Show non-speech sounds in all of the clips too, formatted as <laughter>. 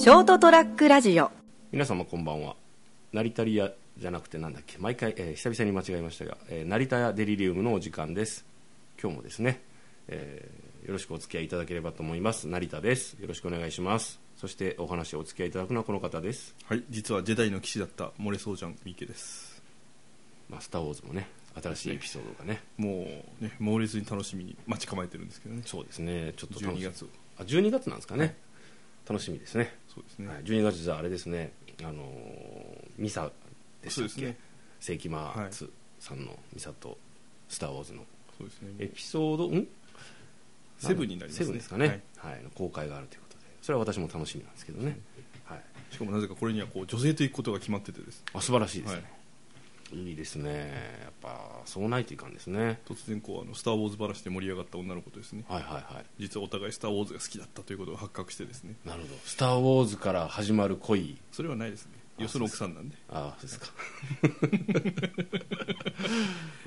ショートトラックラジオ。皆様こんばんは。成田リアじゃなくてなんだっけ？毎回、えー久々に間違えましたが、えー成田屋デリリウムのお時間です。今日もですね、えーよろしくお付き合いいただければと思います。成田です。よろしくお願いします。そしてお話をお付き合いいただくのはこの方です、はい、実はジェダイの騎士だったモレソージャン三池です。まあ、スター・ウォーズもね新しいエピソードがね。もうね猛烈に楽しみに待ち構えてるんですけどね。そうですねちょっと楽し12月を。あ12月なんですかね、楽しみですねそうですね、はい、12月じゃああれですね。あのーミサでしたっけ、そうですね。世紀末さんのミサと「スター・ウォーズ」のエピソードん？セブンになりますね。セブンですかね、はい。公開があるということで。それは私も楽しみなんですけどね、はい、しかもなぜかこれにはこう女性と行くことが決まっててですあ素晴らしいですね、、はいいですね。やっぱそうないといかんですね。突然こうあのスター・ウォーズ話で盛り上がった女の子とですね。はいはいはい。実はお互いスター・ウォーズが好きだったということが発覚してですね。なるほど「スター・ウォーズ」から始まる恋。それはないですね。あよその奥さんなんで。ああそうですか。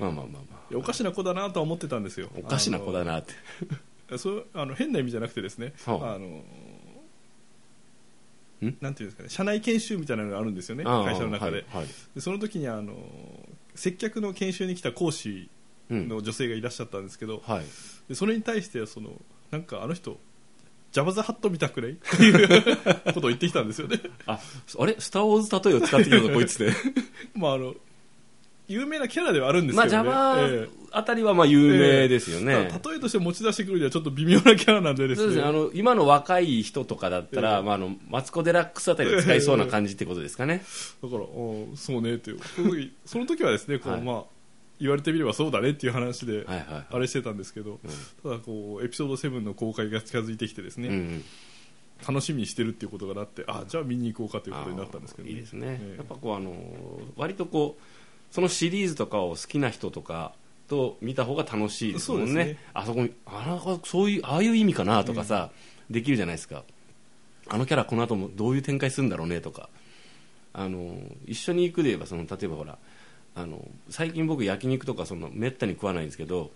<laughs> まあまあまあまいやおかしな子だなとは思ってたんですよ。あおかしな子だなって。あの <laughs> そうあの変な意味じゃなくてですね、はああのんなんていうんですかね社内研修みたいなのがあるんですよね会社の中で,、はいはい。でその時にあの接客の研修に来た講師うんの女性がいらっしゃったんですけど、はい。でそれに対してそのなんかあの人ジャバザハット見たくない？っていうことを言ってきたんですよね。ああれ「スター・ウォーズ」例えを使ってきたぞこいつで。<laughs> まああの有名なキャラではあるんですまあけどね、Java えあたりはまあ有名ですよえね、ただ例えとして持ち出してくるにはちょっと微妙なキャラなんでですね。そうですね。あの今の若い人とかだったら、ええまあ、あのマツコ・デラックスあたりで使いそうな感じってことですかね、<laughs> だからおそうねっていう。その時その時はですねこう、はい。まあ言われてみればそうだねっていう話で、あれしてたんですけど、ただこうエピソード7の公開が近づいてきてですね、うんうん。楽しみにしてるっていうことがなってあじゃあ見に行こうかということになったんですけど、いいですね、ええやっぱこうあの割とこうそのシリーズとかを好きな人とかと見た方が楽しいですもんね。ね。あそこにあのそういうああいう意味かなとかさ、できるじゃないですか。あのキャラこの後もどういう展開するんだろうねとか。あの一緒に行くで言えばその例えばほらあの最近僕焼肉とかそのめったに食わないんですけど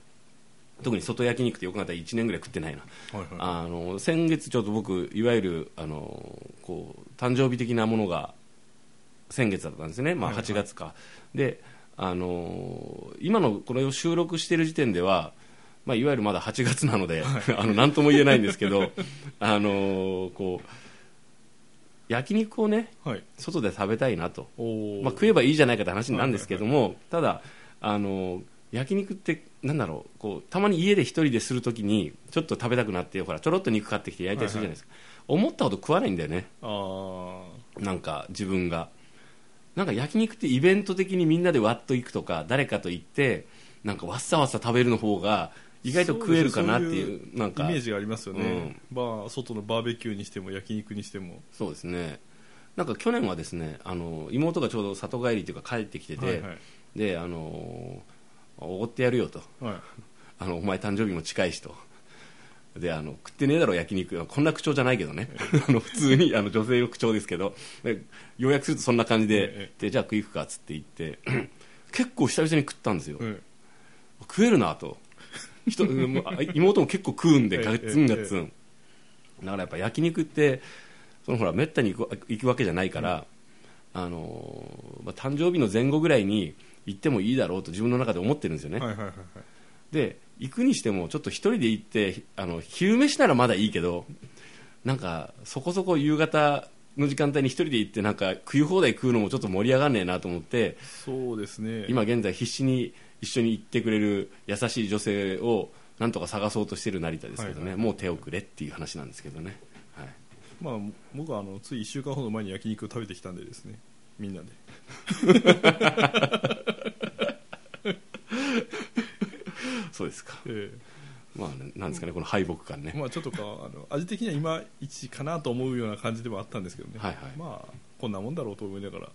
特に外焼肉ってよくなったら1年ぐらい食ってないな。はいはい。あの先月ちょっと僕いわゆるあのこう誕生日的なものが先月だったんですね、まあ、はいはい。8月か、であの今のこれを収録している時点では、まあ、いわゆるまだ8月なので、あの何とも言えないんですけど <laughs> あのこう焼肉をねはい。外で食べたいなと、まあ、食えばいいじゃないかって話なんですけども、ただあの焼肉ってなんだろう。こうたまに家で一人でするときにちょっと食べたくなってほらちょろっと肉買ってきて焼いたりするじゃないですか、思ったほど食わないんだよね。あなんか自分がなんか焼肉ってイベント的にみんなでわっと行くとか誰かと行ってなんかわっさわっさ食べるの方が意外と食えるかなっていうそなんか。イメージがありますよね、まあ、外のバーベキューにしても焼肉にしても。そうですね。なんか去年はですねあの妹がちょうど里帰りというか帰ってきてて、はいはい。であのおごってやるよと。はい。<laughs> あのお前誕生日も近いしとであの食ってねえだろ焼肉。こんな口調じゃないけどね。<laughs> あの普通にあの女性の口調ですけど。で要約するとそんな感じで,、えでじゃあ食い行くかっつって言って。<clears throat> 結構久々に食ったんですよ、え食えるなと。人も妹も結構食うんでええガッツンガッツン。だからやっぱ焼肉ってそのほらめったに行く行くわけじゃないから、あのまあ、誕生日の前後ぐらいに行ってもいいだろうと自分の中で思ってるんですよね、はいはいはいはい。で行くにしてもちょっと一人で行ってあの昼飯ならまだいいけどなんかそこそこ夕方の時間帯に一人で行ってなんか食い放題食うのもちょっと盛り上がんねえなと思ってそうですね。今現在必死に一緒に行ってくれる優しい女性をなんとか探そうとしている成田ですけどね、はいはい。もう手をくれっていう話なんですけどね、はい、まあ、僕はあのつい1週間ほど前に焼肉を食べてきたんでですね。みんなで <laughs> そうですか。えまあなんですかねこの敗北感ね、えまあちょっとかあの味的にはいまいちかなと思うような感じではあったんですけどね、はいはい。まあこんなもんだろうと思いながら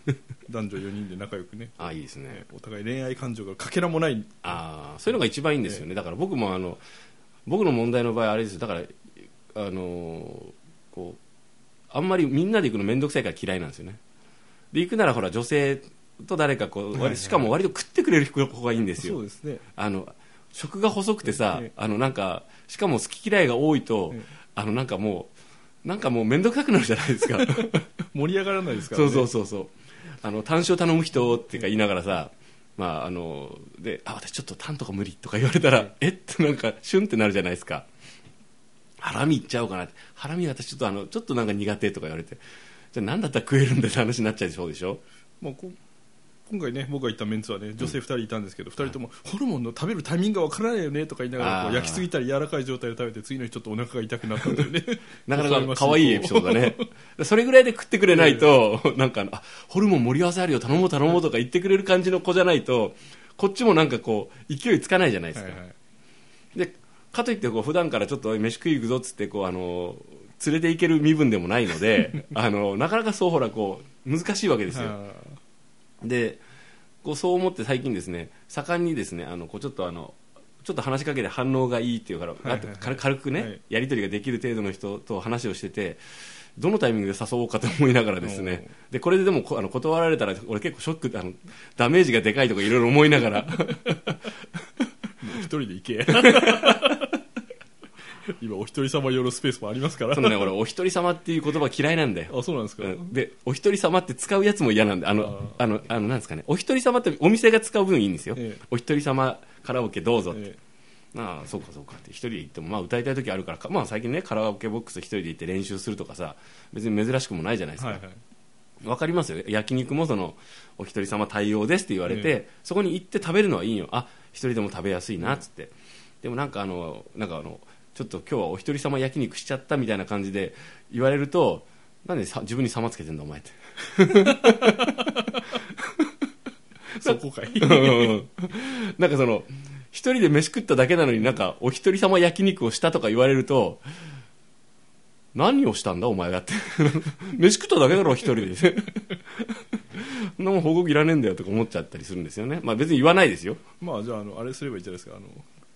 <laughs> 男女4人で仲良くね。ああいいですね。お互い恋愛感情がかけらもない。ああそういうのが一番いいんですよね、だから僕もあの僕の問題の場合あれです。よだからあのこうあんまりみんなで行くの面倒くさいから嫌いなんですよね。で行くならほら女性と誰かこう、しかも割と食ってくれる子がいいんですよ。そうですね。あの食が細くてさ、ええ。あのなんかしかも好き嫌いが多いと、ええ。あのなんかもうなんかもう面倒くさくなるじゃないですか。<laughs> 盛り上がらないですからね。そうそうそうそう。あの単勝頼む人ってか言いながらさ、まああのであ私ちょっと単とか無理とか言われたら、えってなんかシュンってなるじゃないですか。ハラミいっちゃおうかなハラミ私ちょっとあのちょっとなんか苦手とか言われて。じゃあ何だったら食えるんだって話になっちゃうでしょうでしょ？まあ、こ今回ね僕が行ったメンツはね女性2人いたんですけど、2人ともホルモンの食べるタイミングがわからないよねとか言いながら焼きすぎたり柔らかい状態で食べて次の日ちょっとお腹が痛くなったというね <laughs> なかなか可愛いエピソードだね。それぐらいで食ってくれないと、なんかあホルモン盛り合わせあるよ頼もう頼もうとか言ってくれる感じの子じゃないとこっちもなんかこう勢いつかないじゃないですか、はいはい。でかといってこう普段からちょっと飯食い行くぞっつってこうあの連れて行ける身分でもないので <laughs> あのなかなかそうほらこう難しいわけですよ。あでこうそう思って最近ですね盛んにですねあのこうちょっとあのちょっと話しかけて反応がいいっていうから、はいはいはい軽軽くね、はいやり取りができる程度の人と話をしててどのタイミングで誘おうかと思いながらですねでこれででもこあの断られたら俺結構ショックあのダメージがでかいとかいろいろ思いながら。一人で行け <laughs> <laughs> 今お一人様用のスペースもありますから。そのね俺お一人様っていう言葉嫌いなんだよ。あそうなんですか、うん。でお一人様って使うやつも嫌なんであのあのあのなんですかね。お一人様ってお店が使う分いいんですよ、ええ。お一人様カラオケどうぞって、えああそうかそうかって。一人で行ってもまあ歌いたい時あるからか。まあ最近ねカラオケボックス一人で行って練習するとかさ別に珍しくもないじゃないですか、えはいはい。わかりますよ。焼肉もそのお一人様対応ですって言われて、え。そこに行って食べるのはいいよ。あ一人でも食べやすいなっつって、でもなんかあのなんかあのちょっと今日はお一人様焼肉しちゃったみたいな感じで言われるとなんでさ自分に様つけてんだお前って。<laughs> そこかい。うんなんかその一人で飯食っただけなのになんかお一人様焼肉をしたとか言われると何をしたんだお前はって。<laughs> 飯食っただけだろ一人で。<laughs> そんなもん報告いらねえんだよとか思っちゃったりするんですよね。まあ別に言わないですよ。まあじゃああのあれすればいいじゃないですか。あの、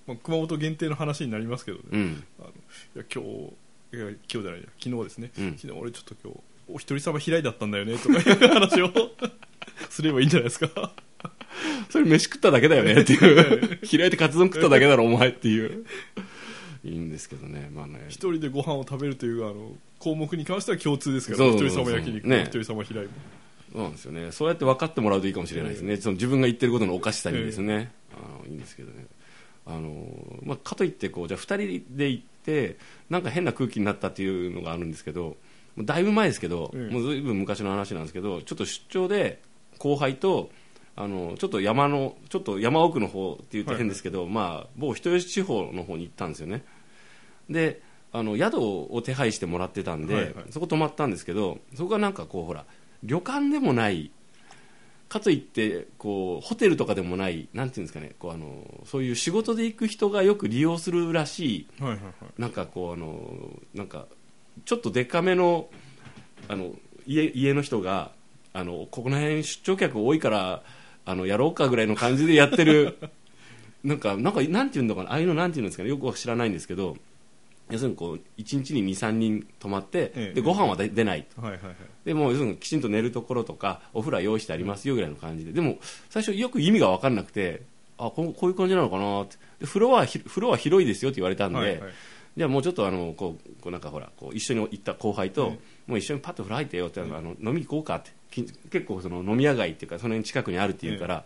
まあ、熊本限定の話になりますけどね、うん。あのいや今日いや今日じゃないや。昨日ですね、うん。昨日俺ちょっと今日お一人様開いだったんだよねとかいう話を <laughs> すればいいんじゃないですか。<laughs> それ飯食っただけだよねっていう。<laughs> 開いてカツ丼食っただけだろお前っていう。いいんですけどねまあね。一人でご飯を食べるというあの項目に関しては共通ですからそうお一人様焼肉、ね。お一人様開いもそうなんですよね。そうやって分かってもらうといいかもしれないですね、その自分が言ってることのおかしさにですね、あのいいんですけどねあの、まあ、かといってこうじゃあ2人で行ってなんか変な空気になったっていうのがあるんですけどだいぶ前ですけど、ええもうずいぶん昔の話なんですけどちょっと出張で後輩とあのちょっと山のちょっと山奥の方って言うと変ですけど、まあ、某人吉地方の方に行ったんですよね。であの宿を手配してもらってたんで、はいはい。そこ泊まったんですけどそこがなんかこうほら旅館でもないかといってこうホテルとかでもないなんていうんですかねこうあのそういう仕事で行く人がよく利用するらしいはいはいはい。なんかこうあのなんかちょっとデカめのあの家家の人があのここの辺出張客多いからあのやろうかぐらいの感じでやってる <laughs> なんかなんかなんていうんだかなああいうのなんていうんですかねよくは知らないんですけど要するにこう1日に23人泊まって、ええ。でご飯は出出ないはいはいはい。でもう要するにきちんと寝るところとかお風呂は用意してありますよぐらいの感じで。でも最初よく意味が分かんなくてあこうこういう感じなのかなって。で風呂はひ風呂は広いですよって言われたんで、はいはいじゃあもうちょっとあのこうこうなんかほらこう一緒に行った後輩と、うんもう一緒にパッと風呂入ってよって、あの飲み行こうかって。き結構その飲み屋街っていうかその辺近くにあるっていうから、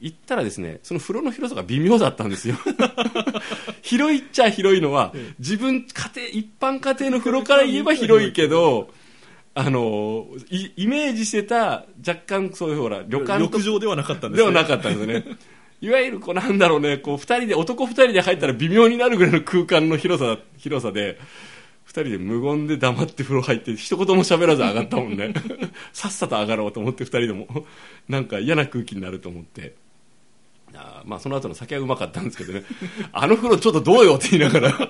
行ったらですねその風呂の広さが微妙だったんですよ。<laughs> 広いっちゃ広いのは、自分家庭一般家庭の風呂から言えば広いけどあのいイメージしてた若干そういうほら旅館と浴場ではなかったんですね。ではなかったんですよね。いわゆるこうなんだろうねこう二人で男二人で入ったら微妙になるぐらいの空間の広さ広さで二人で無言で黙って風呂入って一言も喋らず上がったもんね。さっさと上がろうと思って二人でもなんか嫌な空気になると思ってあーまあその後の酒はうまかったんですけどね。<laughs> あの風呂ちょっとどうよって言いながら。<laughs>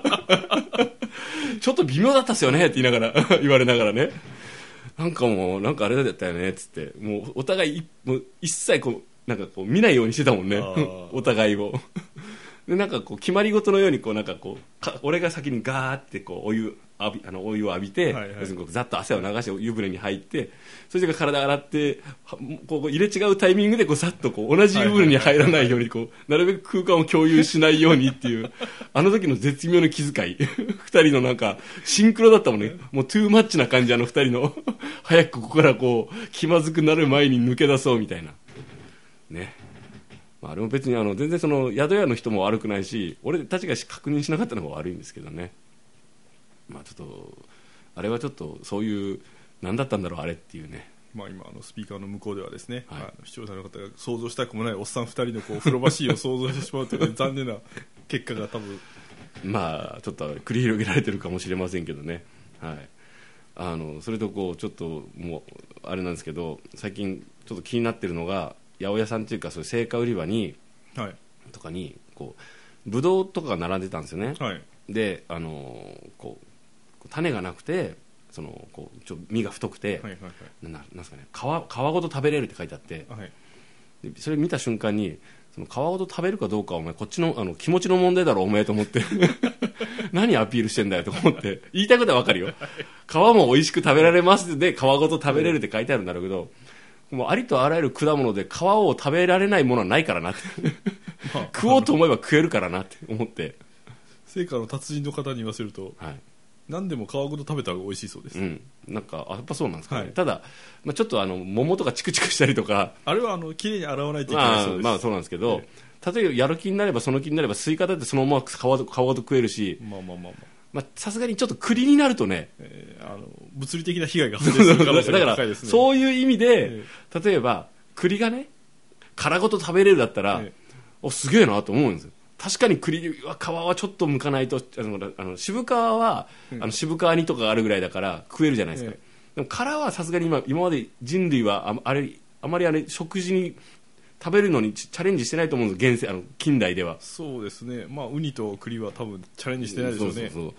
ちょっと微妙だったっすよねって言いながら <laughs> 言われながらね。なんかもうなんかあれだったよねっつって。もうお互いいもう一切こうなんかこう見ないようにしてたもんね。お互いを。でなんかこう決まり事のようにこうなんかこうか俺が先にガーってこうお湯浴びあのお湯を浴びて、はいはい。要するにざっと汗を流して湯船に入ってそれで体洗ってはこう入れ違うタイミングでこうざっとこう同じ湯船に入らないようにこうなるべく空間を共有しないようにっていう <laughs> あの時の絶妙な気遣い。<laughs> 二人のなんかシンクロだったもんね。もうトゥーマッチな感じあの二人の。<laughs> 早くここからこう気まずくなる前に抜け出そうみたいな。ね。まあ、あれも別にあの全然その宿屋の人も悪くないし俺たちが確認しなかったのが悪いんですけどねまあちょっとあれはちょっとそういう何だったんだろうあれっていうね。まあ、今あのスピーカーの向こうではですね、はい。あの視聴者の方が想像したくもないおっさん2人のこう風呂場シーンを想像してしまうという残念な結果が多分 <laughs> まあちょっと繰り広げられてるかもしれませんけどね。はい。あのそれとこうちょっともうあれなんですけど最近ちょっと気になってるのが八百屋さんっていうかそういう青果売り場にはい。とかにこうブドウとかが並んでたんですよね、はい。であのこう種がなくてそのこうちょ実が太くて、はいはいななんですかね皮皮ごと食べれるって書いてあってはい。それ見た瞬間にその皮ごと食べるかどうかはお前こっちのあの気持ちの問題だろお前と思って。<laughs> 何アピールしてんだよと思って言いたいことはわかるよ。皮も美味しく食べられますで皮ごと食べれるって書いてあるんだろうけどもうありとあらゆる果物で皮を食べられないものはないからなって。<laughs> まあ。食おうと思えば食えるからなって思って、青果の達人の方に言わせるとはい何でも皮ごと食べた方が美味しいそうです、うん、なんかあやっぱそうなんですかね、はい。ただ、まあ、ちょっとあの桃とかチクチクしたりとか。あれはあの綺麗に洗わないといけないまあそうです、まあそうなんですけど、例えばやる気になればその気になればスイカだってそのまま皮ごと皮ごと食えるし。まあまあまあまあ。まあさすがにちょっと栗になるとね。えーあの物理的な被害が発生する可能性だからが高いですね。<laughs> そういう意味でえ、例えば栗がね殻ごと食べれるだったら、えおすげえなと思うんですよ確かに栗は皮はちょっと剥かないとあのあの渋皮は、あの渋皮煮とかがあるぐらいだから食えるじゃないですか、えでも殻はさすがに今今まで人類はああれあまりあれ食事に食べるのにチチャレンジしてないと思うんです現世あの近代では。そうですね。まあウニと栗は多分チャレンジしてないでしょうね。そうそうそう。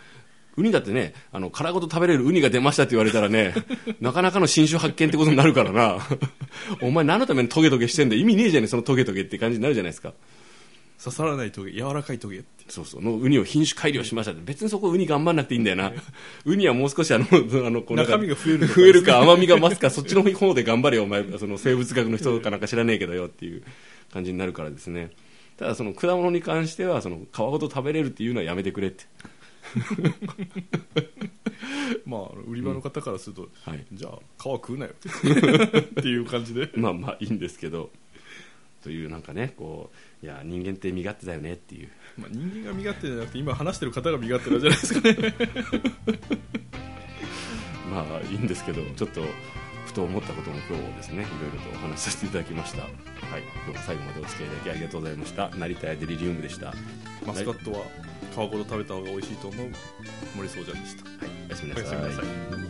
ウニだってねあの殻ごと食べれるウニが出ましたって言われたらね <laughs> なかなかの新種発見ってことになるからな。<laughs> お前何のためにトゲトゲしてんだよ。意味ねえじゃねえそのトゲトゲって感じになるじゃないですか刺さらないトゲ柔らかいトゲって。そうそうのウニを品種改良しましたって。別にそこウニ頑張んなくていいんだよな。<laughs> ウニはもう少しあの <laughs> あのこうなんか中身が増える増えるか甘みが増すかそっちの方で頑張れよお前。その生物学の人かなんか知らねえけどよっていう感じになるからですね。ただその果物に関してはその皮ごと食べれるっていうのはやめてくれって。<laughs> まあ売り場の方からすると、はい。じゃあ皮食うなよ。っていう感じで。まあまあいいんですけどというなんかねこういや人間って身勝手だよねっていう。まあ、人間が身勝手じゃなくて今話してる方が身勝手なんじゃないですかね。<laughs> まあいいんですけどちょっとふと思ったことも今日ですね。いろいろとお話しさせていただきました。はい。どうか最後までお付き合いいただきありがとうございました。成田屋デリリウムでした。はいマスカットは皮ごと食べた方が美味しいと思う森総ちゃんでした。おやすみなおやすみなさい